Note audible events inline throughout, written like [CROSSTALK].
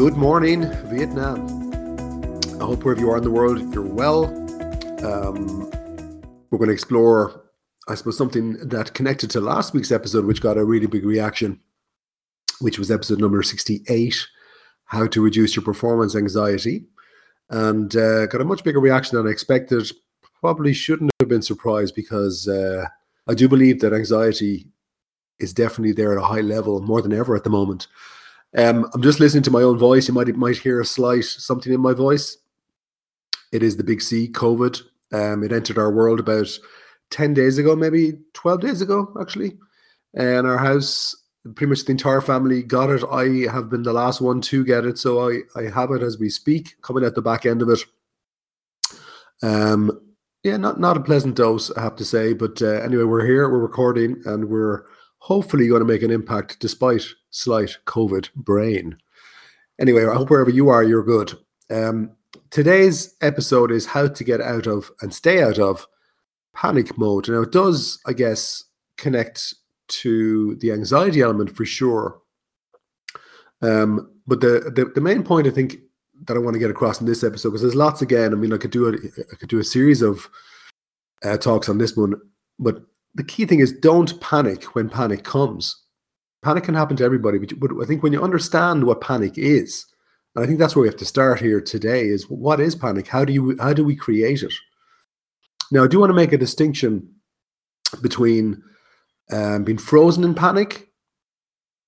Good morning, Vietnam. I hope wherever you are in the world, you're well. Um, we're going to explore, I suppose, something that connected to last week's episode, which got a really big reaction, which was episode number 68 How to Reduce Your Performance Anxiety. And uh, got a much bigger reaction than I expected. Probably shouldn't have been surprised because uh, I do believe that anxiety is definitely there at a high level more than ever at the moment. Um, I'm just listening to my own voice. You might might hear a slight something in my voice. It is the big C, COVID. Um, it entered our world about 10 days ago, maybe 12 days ago, actually. And our house, pretty much the entire family got it. I have been the last one to get it. So I, I have it as we speak, coming at the back end of it. Um, yeah, not, not a pleasant dose, I have to say. But uh, anyway, we're here, we're recording, and we're hopefully you're going to make an impact despite slight COVID brain. Anyway, I hope wherever you are, you're good. Um, today's episode is how to get out of and stay out of panic mode. Now, it does, I guess, connect to the anxiety element for sure. Um, but the, the the main point I think that I want to get across in this episode, because there's lots again. I mean, I could do a I could do a series of uh, talks on this one, but the key thing is don't panic when panic comes. Panic can happen to everybody, but, I think when you understand what panic is, and I think that's where we have to start here today, is what is panic? How do you how do we create it? Now, I do want to make a distinction between um, being frozen in panic,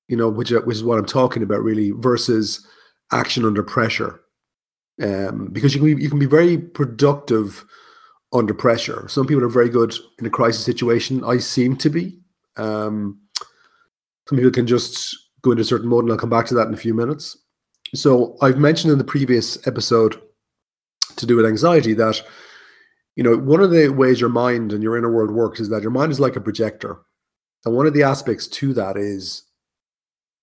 you know, which, which is what I'm talking about really, versus action under pressure. Um, because you can be, you can be very productive under pressure. Some people are very good in a crisis situation. I seem to be. Um, some people can just go into a certain mode, and I'll come back to that in a few minutes. So I've mentioned in the previous episode to do with anxiety that you know one of the ways your mind and your inner world works is that your mind is like a projector, and one of the aspects to that is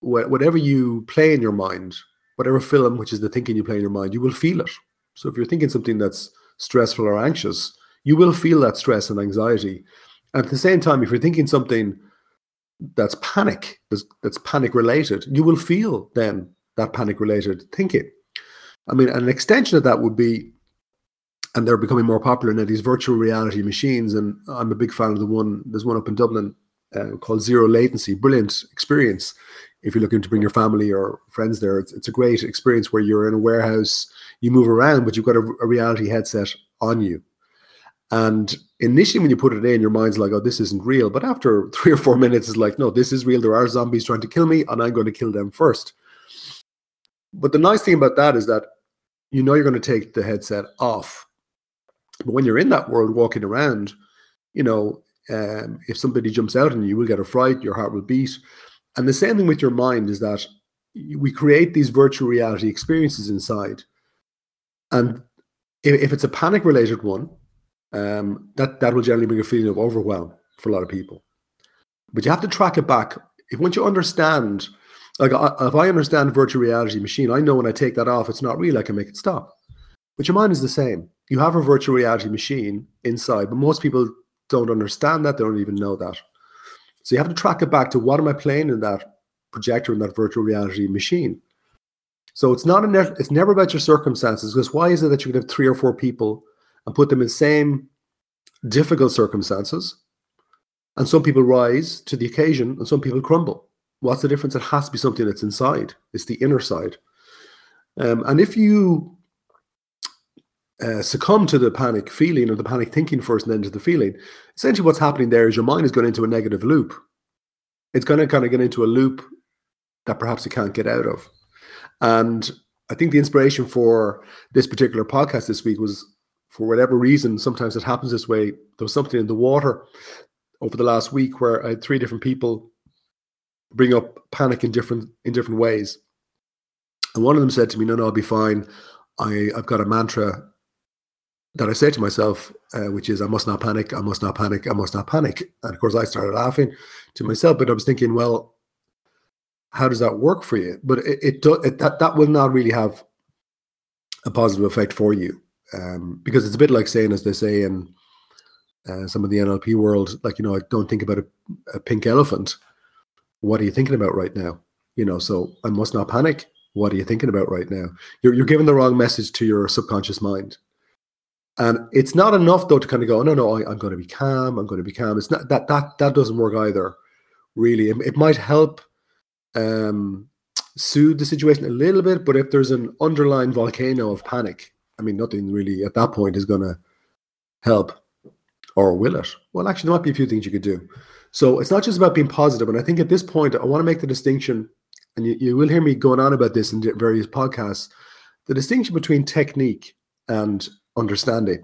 whatever you play in your mind, whatever film, which is the thinking you play in your mind, you will feel it. So if you're thinking something that's stressful or anxious, you will feel that stress and anxiety. At the same time, if you're thinking something that's panic, that's, that's panic related, you will feel then that panic related thinking. I mean, an extension of that would be, and they're becoming more popular now, these virtual reality machines. And I'm a big fan of the one, there's one up in Dublin uh, called Zero Latency. Brilliant experience. If you're looking to bring your family or friends there, it's, it's a great experience where you're in a warehouse, you move around, but you've got a, a reality headset on you. And initially, when you put it in, your mind's like, oh, this isn't real. But after [LAUGHS] three or four minutes, it's like, no, this is real. There are zombies trying to kill me, and I'm going to kill them first. But the nice thing about that is that you know you're going to take the headset off. But when you're in that world walking around, you know, um, if somebody jumps out and you, will get a fright, your heart will beat. And the same thing with your mind is that we create these virtual reality experiences inside. And if it's a panic related one, um, that that will generally bring a feeling of overwhelm for a lot of people. But you have to track it back. If once you understand, like if I understand virtual reality machine, I know when I take that off, it's not real. I can make it stop. But your mind is the same. You have a virtual reality machine inside, but most people don't understand that. They don't even know that. So you have to track it back to what am I playing in that projector in that virtual reality machine. So it's not a it's never about your circumstances because why is it that you can have three or four people and put them in the same difficult circumstances. And some people rise to the occasion and some people crumble. What's the difference? It has to be something that's inside, it's the inner side. Um, and if you uh, succumb to the panic feeling or the panic thinking first and then to the feeling, essentially what's happening there is your mind is going into a negative loop. It's going to kind of get into a loop that perhaps you can't get out of. And I think the inspiration for this particular podcast this week was for whatever reason, sometimes it happens this way. There was something in the water over the last week where I had three different people bring up panic in different in different ways. And one of them said to me, "No, no, I'll be fine. I, I've got a mantra that I say to myself, uh, which is, I must not panic, I must not panic, I must not panic. And of course, I started laughing to myself, but I was thinking, well, how does that work for you? But it, it, do, it that that will not really have a positive effect for you um, because it's a bit like saying, as they say in uh, some of the NLP world, like you know, I don't think about a, a pink elephant. What are you thinking about right now? You know, so I must not panic. What are you thinking about right now? You're you're giving the wrong message to your subconscious mind. And it's not enough though to kind of go, no, no, I, am going to be calm. I'm going to be calm. It's not that that that doesn't work either. Really, it, it might help um, soothe the situation a little bit, but if there's an underlying volcano of panic, I mean, nothing really at that point is going to help, or will it? Well, actually, there might be a few things you could do. So it's not just about being positive. And I think at this point, I want to make the distinction, and you, you will hear me going on about this in various podcasts the distinction between technique and understanding.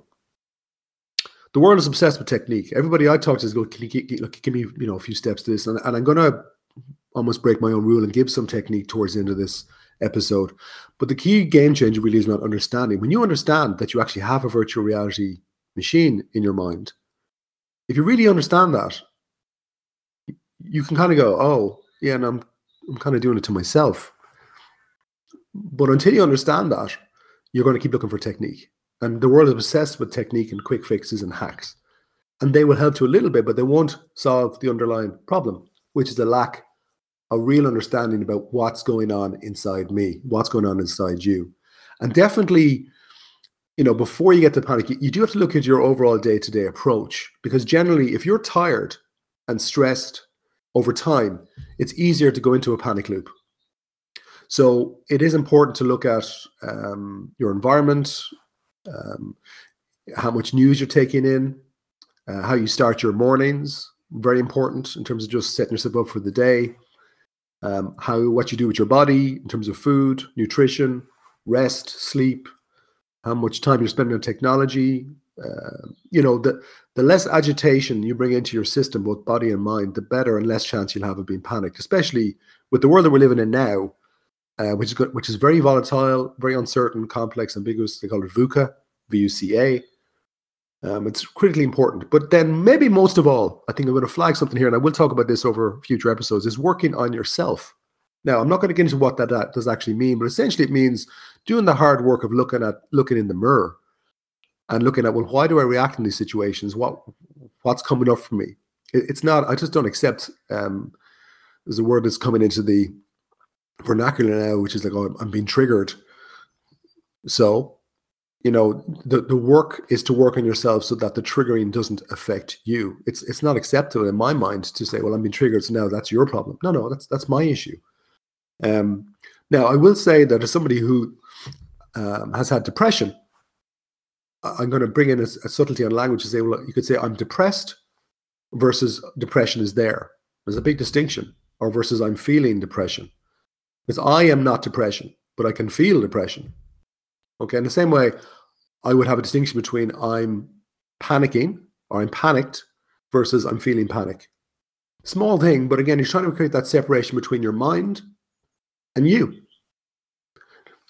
The world is obsessed with technique. Everybody I talk to is going, can you give, give me, you know, a few steps to this? And, and I'm going to almost break my own rule and give some technique towards the end of this episode. But the key game changer really is about understanding. When you understand that you actually have a virtual reality machine in your mind, if you really understand that, you can kind of go, oh, yeah, and I'm I'm kind of doing it to myself. But until you understand that, you're going to keep looking for technique. And the world is obsessed with technique and quick fixes and hacks. And they will help you a little bit, but they won't solve the underlying problem, which is the lack of real understanding about what's going on inside me, what's going on inside you. And definitely, you know, before you get to panic, you, you do have to look at your overall day to day approach because generally, if you're tired and stressed over time, it's easier to go into a panic loop. So it is important to look at um, your environment, um, how much news you're taking in, uh, how you start your mornings. Very important in terms of just setting yourself up for the day. Um, how what you do with your body in terms of food, nutrition, rest, sleep, how much time you're spending on technology. Uh, you know, the the less agitation you bring into your system, both body and mind, the better and less chance you'll have of being panicked. Especially with the world that we're living in now, uh, which is good, which is very volatile, very uncertain, complex, ambiguous. They call it VUCA, V-U-C-A. Um, it's critically important. But then, maybe most of all, I think I'm going to flag something here, and I will talk about this over future episodes. Is working on yourself. Now, I'm not going to get into what that, that does actually mean, but essentially, it means doing the hard work of looking at looking in the mirror and looking at well, why do I react in these situations? What what's coming up for me? It, it's not. I just don't accept. Um, there's a word that's coming into the vernacular now, which is like, oh, I'm being triggered. So, you know, the, the work is to work on yourself so that the triggering doesn't affect you. It's it's not acceptable in my mind to say, well, I'm being triggered, so now that's your problem. No, no, that's that's my issue. Um, now, I will say that as somebody who um, has had depression, I'm going to bring in a, a subtlety on language to say, well, you could say I'm depressed versus depression is there. There's a big distinction, or versus I'm feeling depression. Because I am not depression, but I can feel depression. Okay, in the same way, I would have a distinction between I'm panicking or I'm panicked versus I'm feeling panic. Small thing, but again, you're trying to create that separation between your mind and you.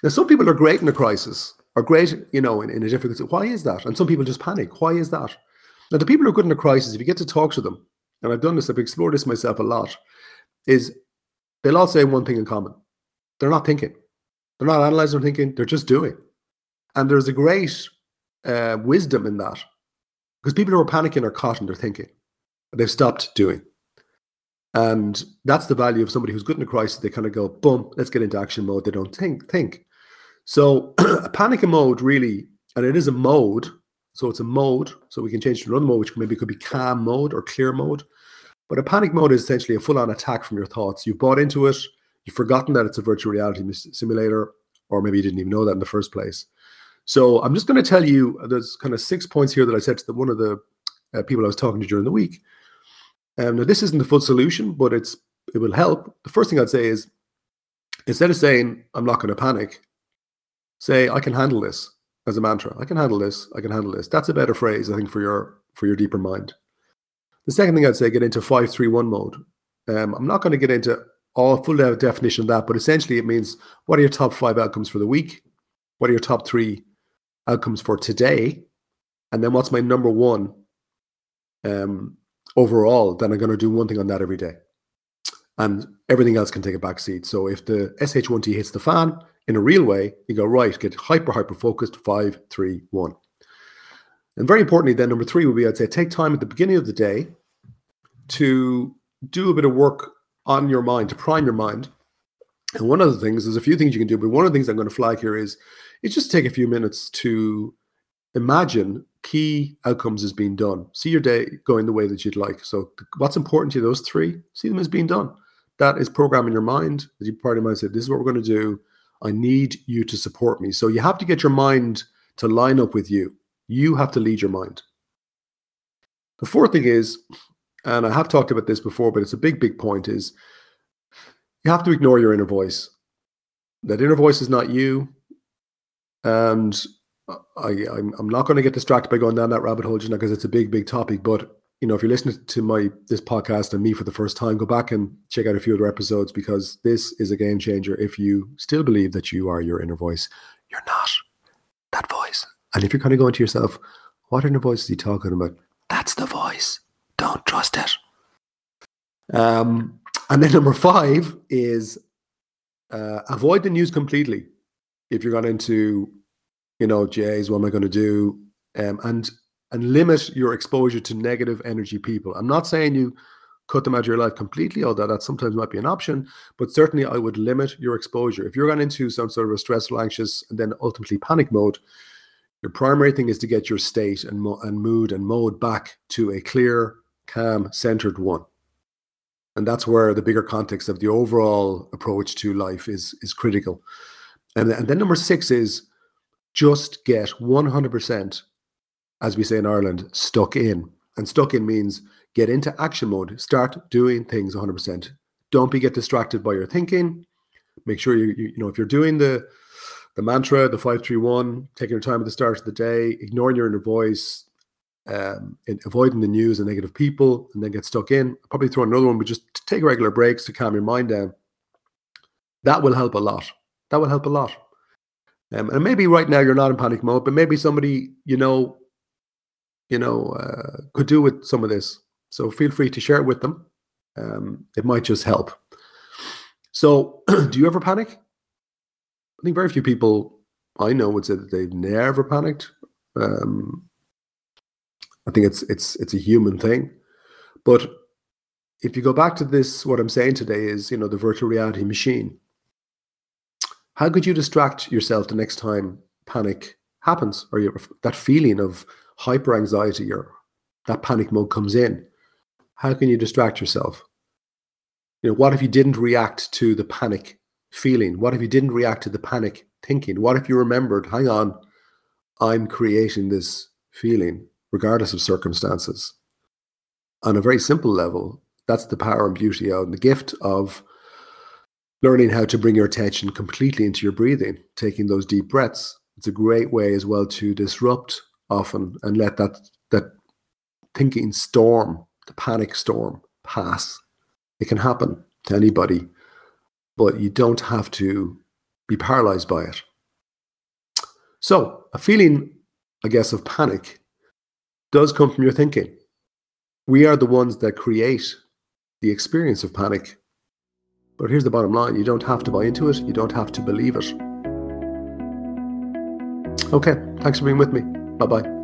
Now, some people are great in a crisis, are great, you know, in, in a difficult. Why is that? And some people just panic. Why is that? Now, the people who are good in a crisis, if you get to talk to them, and I've done this, I've explored this myself a lot, is they'll all say one thing in common: they're not thinking, they're not analyzing or thinking, they're just doing. And there's a great uh, wisdom in that, because people who are panicking are caught in their thinking, they've stopped doing. And that's the value of somebody who's good in a crisis. They kind of go, boom, let's get into action mode. They don't think, think. So [CLEARS THROAT] a panic mode really, and it is a mode. So it's a mode. So we can change to another mode, which maybe could be calm mode or clear mode. But a panic mode is essentially a full-on attack from your thoughts. You've bought into it. You've forgotten that it's a virtual reality simulator, or maybe you didn't even know that in the first place. So I'm just going to tell you. There's kind of six points here that I said to the, one of the uh, people I was talking to during the week. Um, now this isn't the full solution, but it's it will help. The first thing I'd say is instead of saying I'm not going to panic, say I can handle this as a mantra. I can handle this. I can handle this. That's a better phrase, I think, for your for your deeper mind. The second thing I'd say, get into five three one mode. Um, I'm not going to get into all full definition of that, but essentially it means what are your top five outcomes for the week? What are your top three outcomes for today? And then what's my number one um, overall? Then I'm going to do one thing on that every day. And everything else can take a back seat. So if the SH1T hits the fan in a real way, you go, right, get hyper, hyper focused, five, three, one. And very importantly, then number three would be I'd say take time at the beginning of the day to do a bit of work on your mind, to prime your mind. And one of the things, there's a few things you can do, but one of the things I'm going to flag here is it's just take a few minutes to imagine key outcomes as being done. See your day going the way that you'd like. So what's important to you, those three, see them as being done. That is programming your mind. That you part of your mind say, this is what we're going to do. I need you to support me. So you have to get your mind to line up with you. You have to lead your mind. The fourth thing is, and I have talked about this before, but it's a big, big point, is you have to ignore your inner voice. That inner voice is not you. And I, I'm, I'm not going to get distracted by going down that rabbit hole, know, because it's a big, big topic. But you know, if you're listening to my this podcast and me for the first time, go back and check out a few other episodes because this is a game changer. If you still believe that you are your inner voice, you're not that voice. And if you're kind of going to yourself, what inner voice is he talking about? That's the voice. Don't trust it. Um, and then number five is uh, avoid the news completely. If you're going into, you know, Jays, what am I going to do? Um, and and limit your exposure to negative energy people. I'm not saying you cut them out of your life completely, although that sometimes might be an option, but certainly I would limit your exposure. If you're going into some sort of a stressful, anxious, and then ultimately panic mode, your primary thing is to get your state and, mo- and mood and mode back to a clear, calm, centered one. And that's where the bigger context of the overall approach to life is, is critical. And, and then number six is just get 100%, as we say in Ireland, stuck in. And stuck in means get into action mode, start doing things 100%. Don't be get distracted by your thinking. Make sure you, you, you know, if you're doing the, the mantra, the 531, taking your time at the start of the day, ignoring your inner voice, um, avoiding the news and negative people, and then get stuck in. probably throw another one, but just take regular breaks to calm your mind down. That will help a lot. That will help a lot. Um, and maybe right now you're not in panic mode, but maybe somebody you know, you know, uh, could do with some of this. So feel free to share it with them. Um, it might just help. So, [CLEARS THROAT] do you ever panic? I think very few people I know would say that they've never panicked. Um, I think it's it's it's a human thing. But if you go back to this, what I'm saying today is, you know, the virtual reality machine. How could you distract yourself the next time panic happens, or that feeling of hyper anxiety or that panic mode comes in? How can you distract yourself? You know, what if you didn't react to the panic feeling? What if you didn't react to the panic thinking? What if you remembered, hang on, I'm creating this feeling regardless of circumstances. On a very simple level, that's the power and beauty of the gift of learning how to bring your attention completely into your breathing, taking those deep breaths. It's a great way as well to disrupt often and let that that thinking storm, the panic storm, pass. It can happen to anybody, but you don't have to be paralyzed by it. So, a feeling, I guess, of panic does come from your thinking. We are the ones that create the experience of panic. But here's the bottom line you don't have to buy into it, you don't have to believe it. Okay, thanks for being with me. Bye bye.